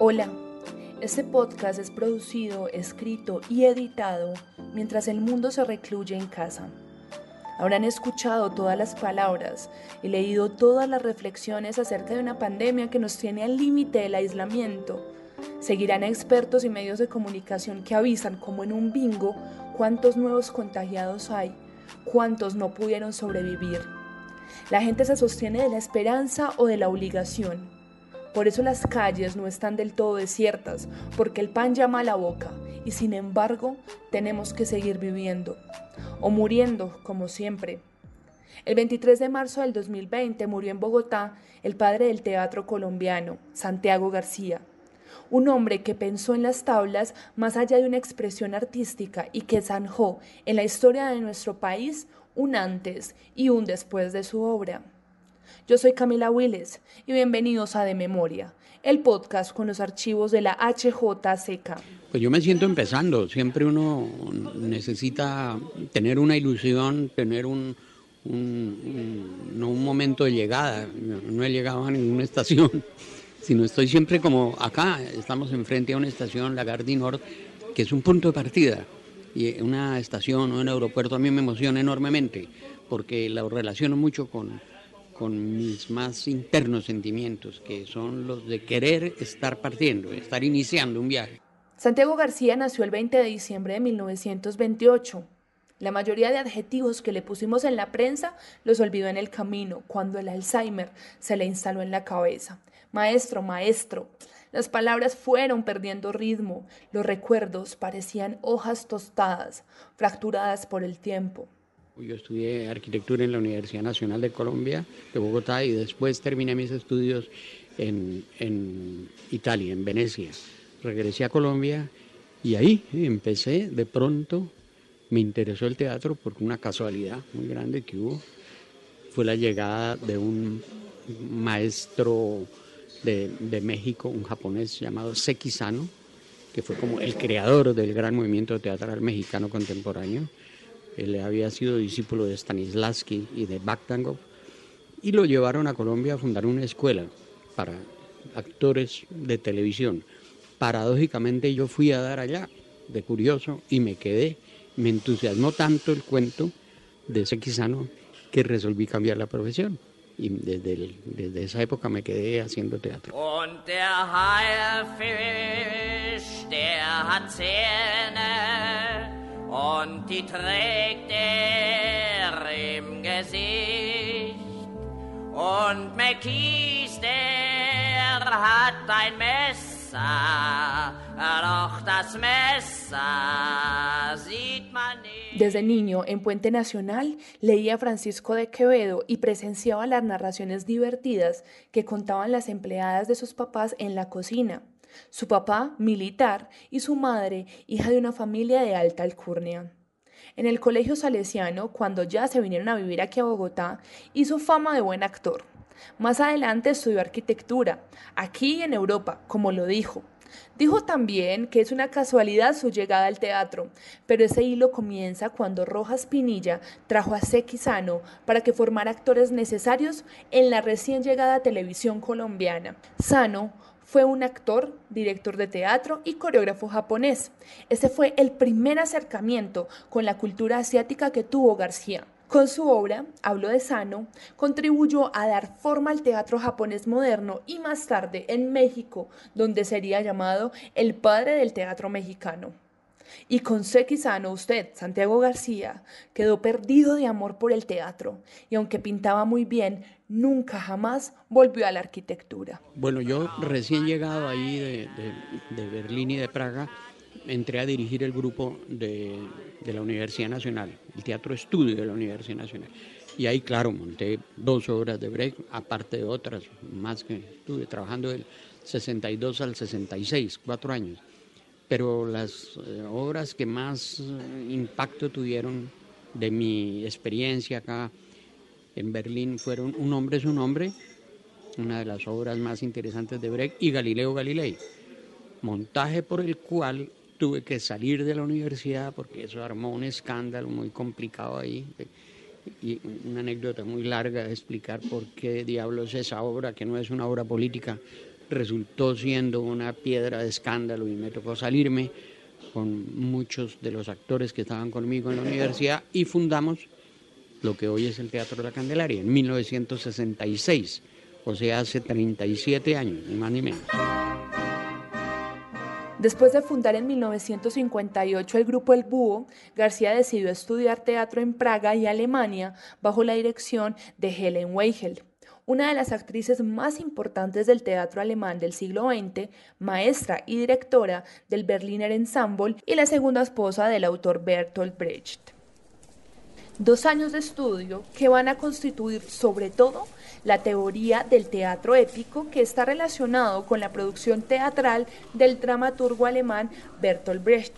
Hola, este podcast es producido, escrito y editado mientras el mundo se recluye en casa. Habrán escuchado todas las palabras y leído todas las reflexiones acerca de una pandemia que nos tiene al límite del aislamiento. Seguirán expertos y medios de comunicación que avisan como en un bingo cuántos nuevos contagiados hay, cuántos no pudieron sobrevivir. La gente se sostiene de la esperanza o de la obligación. Por eso las calles no están del todo desiertas, porque el pan llama a la boca y sin embargo tenemos que seguir viviendo o muriendo como siempre. El 23 de marzo del 2020 murió en Bogotá el padre del teatro colombiano, Santiago García, un hombre que pensó en las tablas más allá de una expresión artística y que zanjó en la historia de nuestro país un antes y un después de su obra. Yo soy Camila Willes y bienvenidos a De Memoria, el podcast con los archivos de la HJCK. Pues yo me siento empezando, siempre uno necesita tener una ilusión, tener un, no un momento de llegada, no he llegado a ninguna estación, sino estoy siempre como acá, estamos enfrente a una estación, la Gardi Nord, que es un punto de partida. Y una estación o un aeropuerto a mí me emociona enormemente, porque la relaciono mucho con, con mis más internos sentimientos, que son los de querer estar partiendo, estar iniciando un viaje. Santiago García nació el 20 de diciembre de 1928. La mayoría de adjetivos que le pusimos en la prensa los olvidó en el camino, cuando el Alzheimer se le instaló en la cabeza. Maestro, maestro. Las palabras fueron perdiendo ritmo, los recuerdos parecían hojas tostadas, fracturadas por el tiempo. Yo estudié arquitectura en la Universidad Nacional de Colombia, de Bogotá, y después terminé mis estudios en, en Italia, en Venecia. Regresé a Colombia y ahí empecé, de pronto me interesó el teatro porque una casualidad muy grande que hubo. Fue la llegada de un maestro de, de México, un japonés llamado Seki Sano, que fue como el creador del gran movimiento teatral mexicano contemporáneo él había sido discípulo de Stanislavski y de Bakhtangov y lo llevaron a Colombia a fundar una escuela para actores de televisión. Paradójicamente yo fui a dar allá de curioso y me quedé. Me entusiasmó tanto el cuento de ese quisano que resolví cambiar la profesión. Y desde, desde esa época me quedé haciendo teatro. und Desde niño, en Puente Nacional, leía Francisco de Quevedo y presenciaba las narraciones divertidas que contaban las empleadas de sus papás en la cocina. Su papá, militar, y su madre, hija de una familia de alta alcurnia. En el colegio salesiano, cuando ya se vinieron a vivir aquí a Bogotá, hizo fama de buen actor. Más adelante estudió arquitectura, aquí en Europa, como lo dijo. Dijo también que es una casualidad su llegada al teatro, pero ese hilo comienza cuando Rojas Pinilla trajo a Seki Sano para que formara actores necesarios en la recién llegada televisión colombiana. Sano fue un actor, director de teatro y coreógrafo japonés. Ese fue el primer acercamiento con la cultura asiática que tuvo García. Con su obra, Hablo de Sano, contribuyó a dar forma al teatro japonés moderno y más tarde en México, donde sería llamado el padre del teatro mexicano. Y con Sano usted, Santiago García, quedó perdido de amor por el teatro y aunque pintaba muy bien, nunca jamás volvió a la arquitectura. Bueno, yo recién llegado ahí de, Berlín y de Praga, entré a dirigir el grupo de, de la Universidad Nacional, el Teatro Estudio de la Universidad Nacional. Y ahí, claro, monté dos obras de break, aparte de otras, más que estuve trabajando del 62 al 66, cuatro años. Pero las eh, obras que más eh, impacto tuvieron de mi experiencia acá en Berlín fueron Un hombre es un hombre, una de las obras más interesantes de Brecht, y Galileo Galilei, montaje por el cual tuve que salir de la universidad porque eso armó un escándalo muy complicado ahí y una anécdota muy larga de explicar por qué diablos esa obra, que no es una obra política, resultó siendo una piedra de escándalo y me tocó salirme con muchos de los actores que estaban conmigo en la universidad y fundamos lo que hoy es el Teatro de la Candelaria en 1966, o sea, hace 37 años, ni más ni menos. Después de fundar en 1958 el grupo El Búho, García decidió estudiar teatro en Praga y Alemania bajo la dirección de Helen Weigel, una de las actrices más importantes del teatro alemán del siglo XX, maestra y directora del Berliner Ensemble y la segunda esposa del autor Bertolt Brecht. Dos años de estudio que van a constituir sobre todo la teoría del teatro épico que está relacionado con la producción teatral del dramaturgo alemán Bertolt Brecht,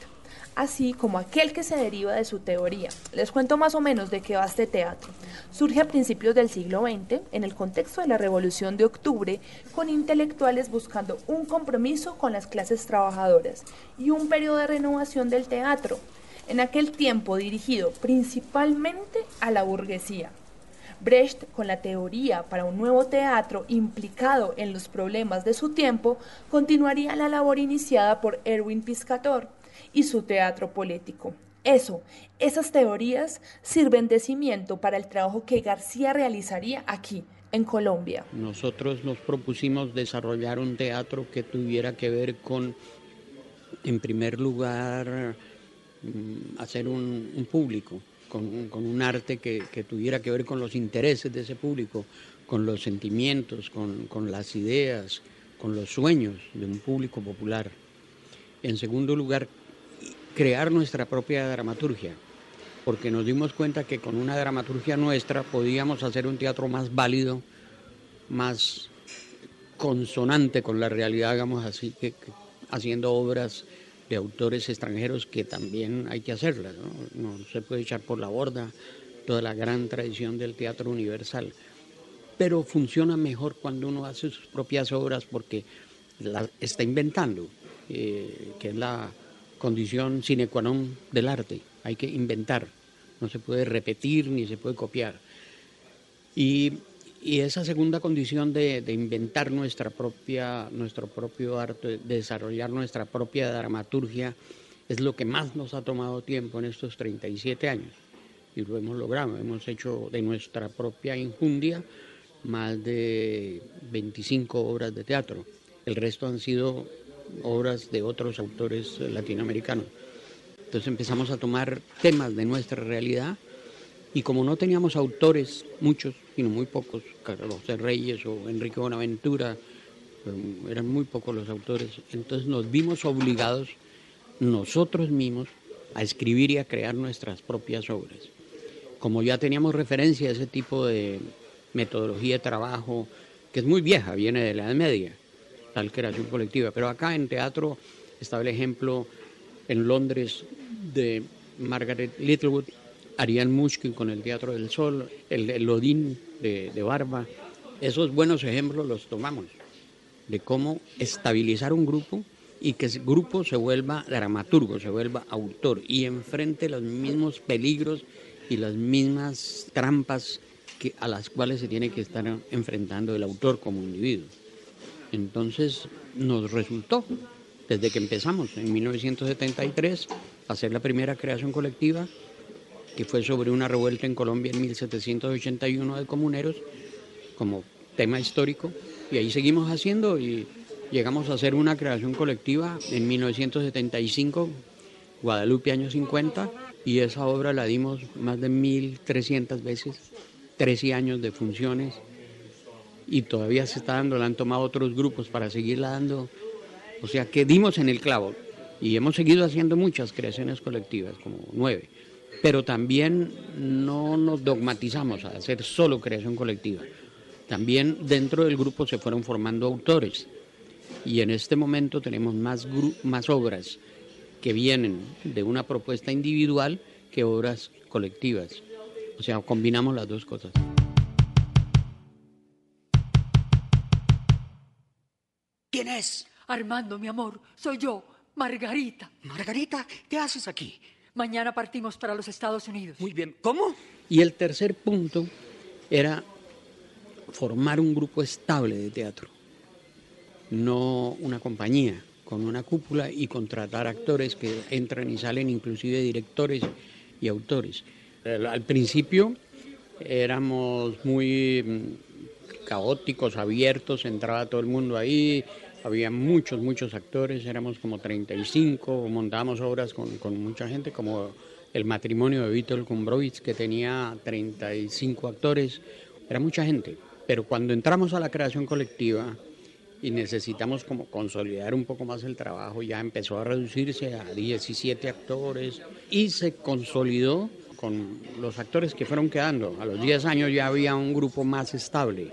así como aquel que se deriva de su teoría. Les cuento más o menos de qué va este teatro. Surge a principios del siglo XX, en el contexto de la Revolución de Octubre, con intelectuales buscando un compromiso con las clases trabajadoras y un periodo de renovación del teatro, en aquel tiempo dirigido principalmente a la burguesía. Brecht, con la teoría para un nuevo teatro implicado en los problemas de su tiempo, continuaría la labor iniciada por Erwin Piscator y su teatro político. Eso, esas teorías sirven de cimiento para el trabajo que García realizaría aquí, en Colombia. Nosotros nos propusimos desarrollar un teatro que tuviera que ver con, en primer lugar, hacer un público, con, un arte que, tuviera que ver con los intereses de ese público, con los sentimientos, con, las ideas, con los sueños de un público popular. En segundo lugar, crear nuestra propia dramaturgia, porque nos dimos cuenta que con una dramaturgia nuestra podíamos hacer un teatro más válido, más consonante con la realidad, digamos así, que haciendo obras de autores extranjeros que también hay que hacerlas, ¿no? se puede echar por la borda toda la gran tradición del teatro universal, pero funciona mejor cuando uno hace sus propias obras porque la está inventando, eh, que es la condición sine qua non del arte, hay que inventar, no se puede repetir ni se puede copiar. Y y esa segunda condición de, inventar nuestra propia, nuestro propio arte, de desarrollar nuestra propia dramaturgia, es lo que más nos ha tomado tiempo en estos 37 años. Y lo hemos logrado. Hemos hecho de nuestra propia injundia más de 25 obras de teatro. El resto han sido obras de otros autores latinoamericanos. Entonces empezamos a tomar temas de nuestra realidad y como no teníamos autores, muchos, sino muy pocos, Carlos Reyes o Enrique Bonaventura, um, eran muy pocos los autores, entonces nos vimos obligados nosotros mismos a escribir y a crear nuestras propias obras. Como ya teníamos referencia a ese tipo de metodología de trabajo, que es muy vieja, viene de la Edad Media, tal creación colectiva, pero acá en teatro estaba el ejemplo en Londres de Margaret Littlewood, Ariel Mushkin con el Teatro del Sol, el, el Odín de, Barba. Esos buenos ejemplos los tomamos de cómo estabilizar un grupo y que ese grupo se vuelva dramaturgo, se vuelva autor y enfrente los mismos peligros y las mismas trampas que, a las cuales se tiene que estar enfrentando el autor como individuo. Entonces nos resultó, desde que empezamos en 1973, a hacer la primera creación colectiva, que fue sobre una revuelta en Colombia en 1781 de comuneros, como tema histórico, y ahí seguimos haciendo y llegamos a hacer una creación colectiva en 1975, Guadalupe año 50, y esa obra la dimos más de 1.300 veces, 13 años de funciones, y todavía se está dando, la han tomado otros grupos para seguirla dando, o sea que dimos en el clavo, Y hemos seguido haciendo muchas creaciones colectivas, como nueve. Pero también no nos dogmatizamos a hacer solo creación colectiva. También dentro del grupo se fueron formando autores. Y en este momento tenemos más, más obras que vienen de una propuesta individual que obras colectivas. O sea, combinamos las dos cosas. ¿Quién es? Armando, mi amor, soy yo, Margarita. Margarita, ¿qué haces aquí? Mañana partimos para los Estados Unidos. Muy bien, ¿cómo? Y el tercer punto era formar un grupo estable de teatro, no una compañía con una cúpula y contratar actores que entran y salen, inclusive directores y autores. Al principio éramos muy mm, caóticos, abiertos, entraba todo el mundo ahí, había muchos, muchos actores, éramos como 35, montábamos obras con, con mucha gente, como el matrimonio de Vítor Kumbrovich, que tenía 35 actores, era mucha gente. Pero cuando entramos a la creación colectiva y necesitamos como consolidar un poco más el trabajo, ya empezó a reducirse a 17 actores y se consolidó con los actores que fueron quedando. A los 10 años ya había un grupo más estable.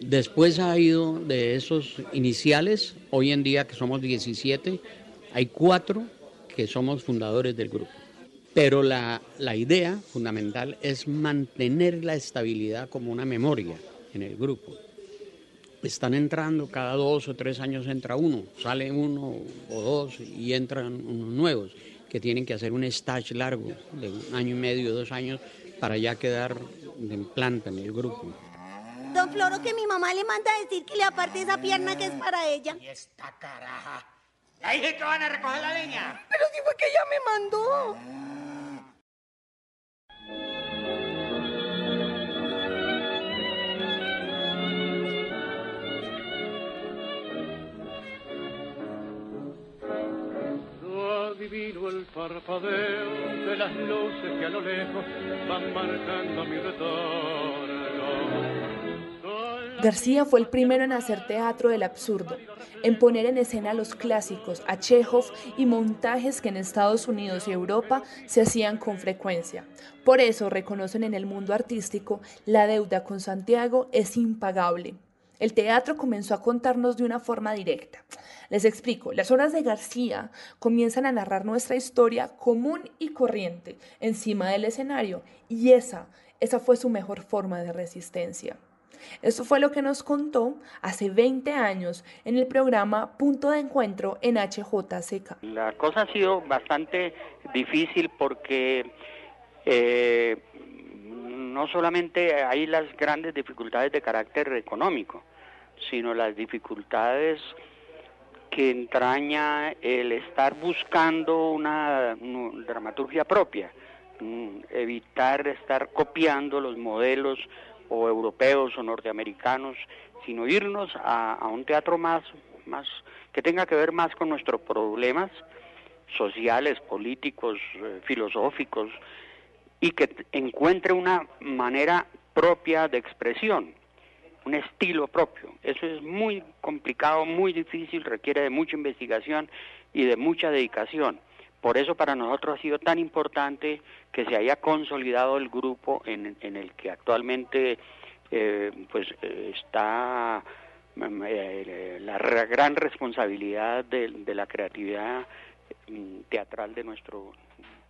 Después ha ido de esos iniciales, hoy en día que somos 17, hay cuatro que somos fundadores del grupo. Pero la, la idea fundamental es mantener la estabilidad como una memoria en el grupo. Están entrando, cada dos o tres años entra uno, sale uno o dos y entran unos nuevos que tienen que hacer un stage largo de un año y medio, dos años, para ya quedar en planta en el grupo. Don Floro, que mi mamá le manda a decir que le aparte esa pierna que es para ella. Y esta caraja. Ya dije que van a recoger la leña. Pero si fue que ella me mandó. divino el parpadeo de las luces que a lo lejos van marcando mi retorno. García fue el primero en hacer teatro del absurdo, en poner en escena los clásicos, a Chekhov y montajes que en Estados Unidos y Europa se hacían con frecuencia. Por eso reconocen en el mundo artístico la deuda con Santiago es impagable. El teatro comenzó a contarnos de una forma directa. Les explico, las obras de García comienzan a narrar nuestra historia común y corriente encima del escenario y esa, esa fue su mejor forma de resistencia. Esto fue lo que nos contó hace 20 años en el programa Punto de Encuentro en HJCK. La cosa ha sido bastante difícil porque eh, no solamente hay las grandes dificultades de carácter económico, sino las dificultades que entraña el estar buscando una, dramaturgia propia, mm, evitar estar copiando los modelos o europeos o norteamericanos, sino irnos a, un teatro más, más que tenga que ver más con nuestros problemas sociales, políticos, eh, filosóficos, y que encuentre una manera propia de expresión un estilo propio. Eso es muy complicado, muy difícil, requiere de mucha investigación y de mucha dedicación. Por eso para nosotros ha sido tan importante que se haya consolidado el grupo en, el que actualmente eh, pues está mm, eh, la gran responsabilidad de, la creatividad mm, teatral de nuestro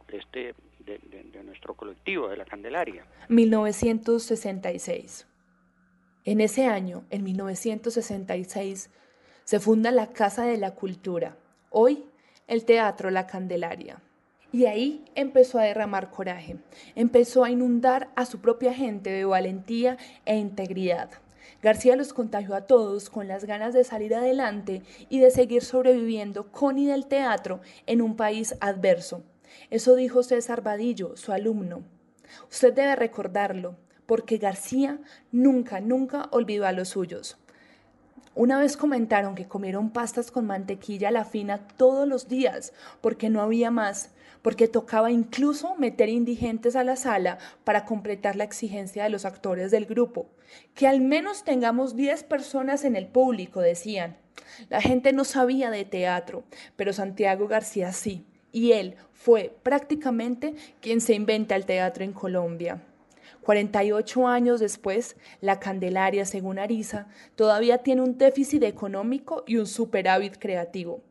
este de, de nuestro colectivo de la Candelaria. 1966 en ese año, en 1966, se funda la Casa de la Cultura, hoy el Teatro La Candelaria. Y ahí empezó a derramar coraje, empezó a inundar a su propia gente de valentía e integridad. García los contagió a todos con las ganas de salir adelante y de seguir sobreviviendo con y del teatro en un país adverso. Eso dijo César Vadillo, su alumno. Usted debe recordarlo, porque García nunca, nunca olvidó a los suyos. Una vez comentaron que comieron pastas con mantequilla a la fina todos los días, porque no había más, porque tocaba incluso meter indigentes a la sala para completar la exigencia de los actores del grupo. Que al menos tengamos 10 personas en el público, decían. La gente no sabía de teatro, pero Santiago García sí, y él fue prácticamente quien se inventa el teatro en Colombia. 48 años después, la Candelaria, según Ariza, todavía tiene un déficit económico y un superávit creativo.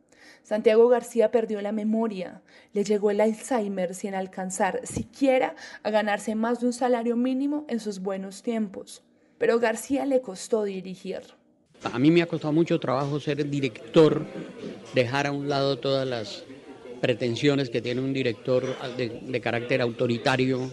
Santiago García perdió la memoria, le llegó el Alzheimer sin alcanzar siquiera a ganarse más de un salario mínimo en sus buenos tiempos. Pero García le costó dirigir. A mí me ha costado mucho trabajo ser director, dejar a un lado todas las pretensiones que tiene un director de, carácter autoritario,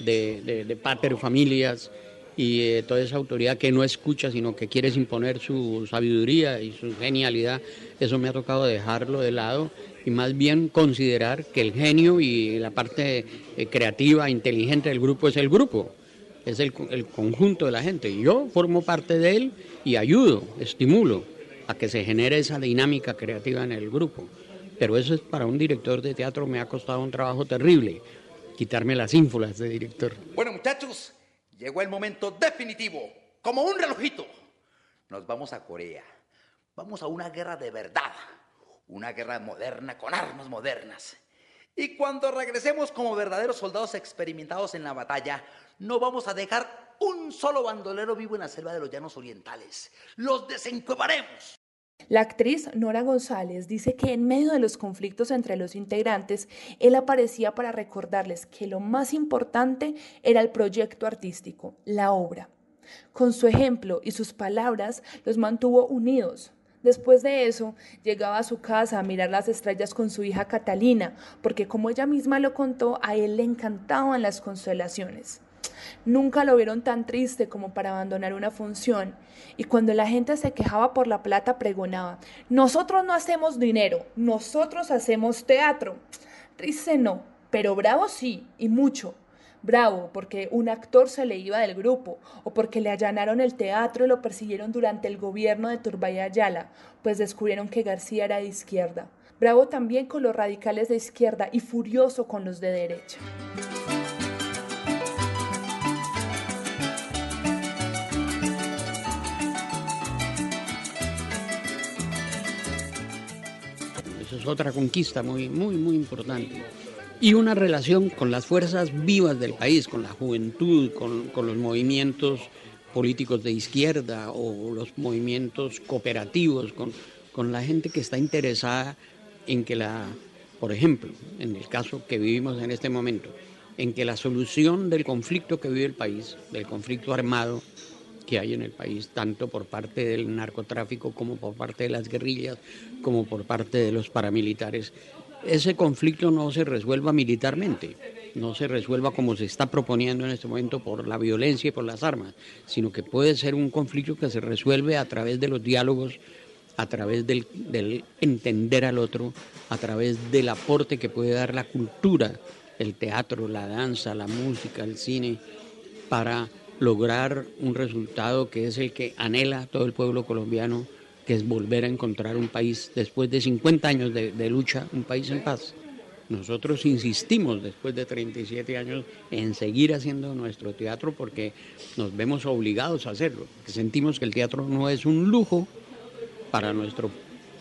de, de, pater familias y toda esa autoridad que no escucha, sino que quiere imponer su sabiduría y su genialidad. Eso me ha tocado dejarlo de lado y más bien considerar que el genio y la parte eh, creativa, inteligente del grupo es el grupo es el, conjunto de la gente. Yo formo parte de él y ayudo, estimulo a que se genere esa dinámica creativa en el grupo. Pero eso es para un director de teatro me ha costado un trabajo terrible, quitarme las ínfulas de director. Bueno muchachos, llegó el momento definitivo, como un relojito. Nos vamos a Corea, vamos a una guerra de verdad, una guerra moderna con armas modernas. Y cuando regresemos como verdaderos soldados experimentados en la batalla, no vamos a dejar un solo bandolero vivo en la selva de los llanos orientales. Los desencuevaremos. La actriz Nora González dice que en medio de los conflictos entre los integrantes, él aparecía para recordarles que lo más importante era el proyecto artístico, la obra. Con su ejemplo y sus palabras los mantuvo unidos, Después de eso, llegaba a su casa a mirar las estrellas con su hija Catalina, porque como ella misma lo contó, a él le encantaban las constelaciones. Nunca lo vieron tan triste como para abandonar una función, y cuando la gente se quejaba por la plata, pregonaba, nosotros no hacemos dinero, nosotros hacemos teatro. Triste no, pero bravo sí, y mucho bravo porque un actor se le iba del grupo o porque le allanaron el teatro y lo persiguieron durante el gobierno de Turbay Ayala, pues descubrieron que García era de izquierda. Bravo también con los radicales de izquierda y furioso con los de derecha. Otra conquista muy, muy, muy importante. Y una relación con las fuerzas vivas del país, con la juventud, con, los movimientos políticos de izquierda o los movimientos cooperativos, con, con la gente que está interesada en que la, por ejemplo, en el caso que vivimos en este momento, en que la solución del conflicto que vive el país, del conflicto armado que hay en el país, tanto por parte del narcotráfico como por parte de las guerrillas, como por parte de los paramilitares, ese conflicto no se resuelva militarmente, no se resuelva como se está proponiendo en este momento por la violencia y por las armas, sino que puede ser un conflicto que se resuelve a través de los diálogos, a través del, entender al otro, a través del aporte que puede dar la cultura, el teatro, la danza, la música, el cine, para lograr un resultado que es el que anhela todo el pueblo colombiano que es volver a encontrar un país después de 50 años de, lucha, un país en paz. Nosotros insistimos después de 37 años en seguir haciendo nuestro teatro porque nos vemos obligados a hacerlo. Sentimos que el teatro no es un lujo para nuestro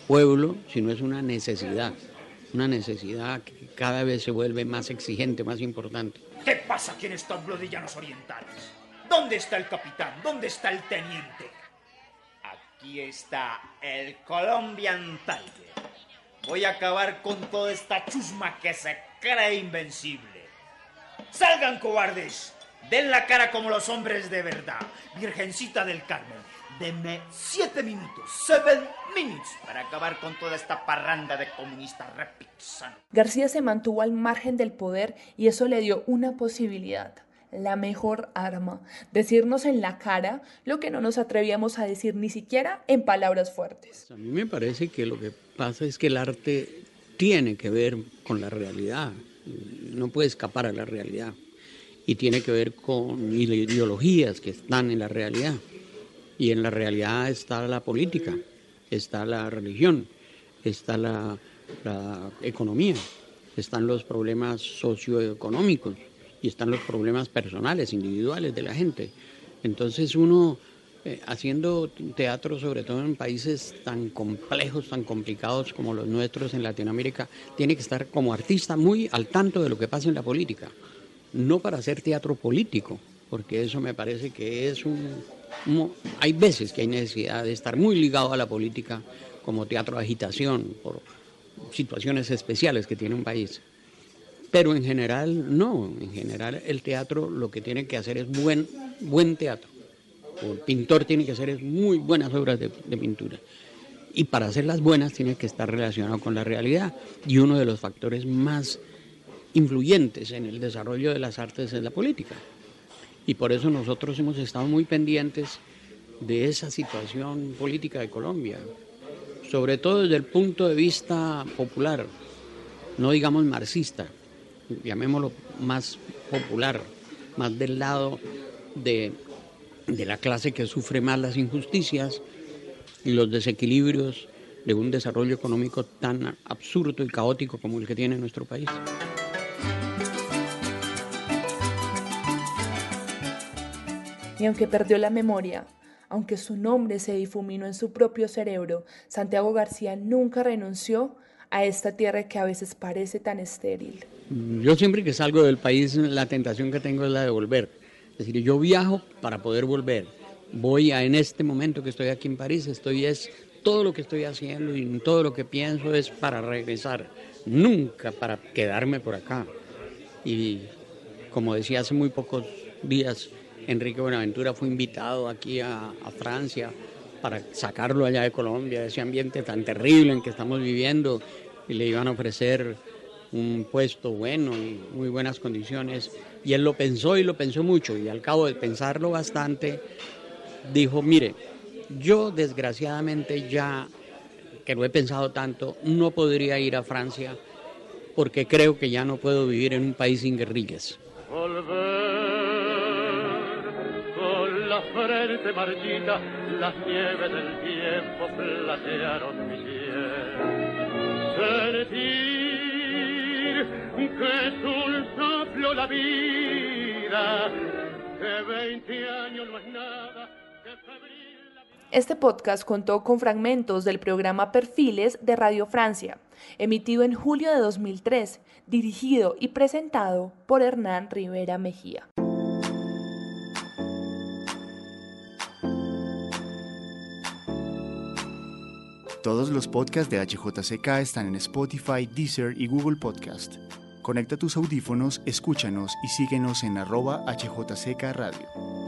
pueblo, sino es una necesidad. Una necesidad que cada vez se vuelve más exigente, más importante. ¿Qué pasa aquí en estos blodillanos orientales? ¿Dónde está el capitán? ¿Dónde está el teniente? Aquí está el Colombian Tiger. Voy a acabar con toda esta chusma que se cree invencible. Salgan cobardes. Den la cara como los hombres de verdad. Virgencita del Carmen, denme siete minutos, seven minutes, para acabar con toda esta parranda de comunistas repixanos. García se mantuvo al margen del poder y eso le dio una posibilidad la mejor arma, decirnos en la cara lo que no nos atrevíamos a decir ni siquiera en palabras fuertes. A mí me parece que lo que pasa es que el arte tiene que ver con la realidad, no puede escapar a la realidad, y tiene que ver con ideologías que están en la realidad, y en la realidad está la política, está la religión, está la, la economía, están los problemas socioeconómicos y están los problemas personales, individuales de la gente. Entonces uno eh, haciendo teatro, sobre todo en países tan complejos, tan complicados como los nuestros en Latinoamérica, tiene que estar como artista muy al tanto de lo que pasa en la política. No para hacer teatro político, porque eso me parece que es un... hay veces que hay necesidad de estar muy ligado a la política como teatro de agitación, por situaciones especiales que tiene un país. Pero en general no, en general el teatro lo que tiene que hacer es buen, buen teatro el pintor tiene que hacer muy buenas obras de, pintura. Y para hacerlas buenas tiene que estar relacionado con la realidad. Y uno de los factores más influyentes en el desarrollo de las artes es la política. Y por eso nosotros hemos estado muy pendientes de esa situación política de Colombia, sobre todo desde el punto de vista popular, no digamos marxista, llamémoslo más popular, más del lado de de la clase que sufre más las injusticias y los desequilibrios de un desarrollo económico tan absurdo y caótico como el que tiene nuestro país. Y aunque perdió la memoria, aunque su nombre se difuminó en su propio cerebro, Santiago García nunca renunció a esta tierra que a veces parece tan estéril. Yo siempre que salgo del país, la tentación que tengo es la de volver es decir, yo viajo para poder volver. Voy a, en este momento que estoy aquí en París, estoy es todo lo que estoy haciendo y todo lo que pienso es para regresar, nunca para quedarme por acá. Y como decía hace muy pocos días, Enrique Buenaventura fue invitado aquí a, a Francia para sacarlo allá de Colombia, de ese ambiente tan terrible en que estamos viviendo, y le iban a ofrecer un puesto bueno y muy buenas condiciones. Y él lo pensó y lo pensó mucho y al cabo de pensarlo bastante, dijo, mire, yo desgraciadamente ya, que lo he pensado tanto, no podría ir a Francia porque creo que ya no puedo vivir en un país sin guerrillas. con la frente marchita, las nieves del tiempo platearon mi que es un soplo la vida, que 20 años no es nada, que Este podcast contó con fragmentos del programa Perfiles de Radio Francia, emitido en julio de 2003, dirigido y presentado por Hernán Rivera Mejía. Todos los podcasts de HJCK están en Spotify, Deezer y Google Podcast. Conecta tus audífonos, escúchanos y síguenos en arroba HJCK Radio.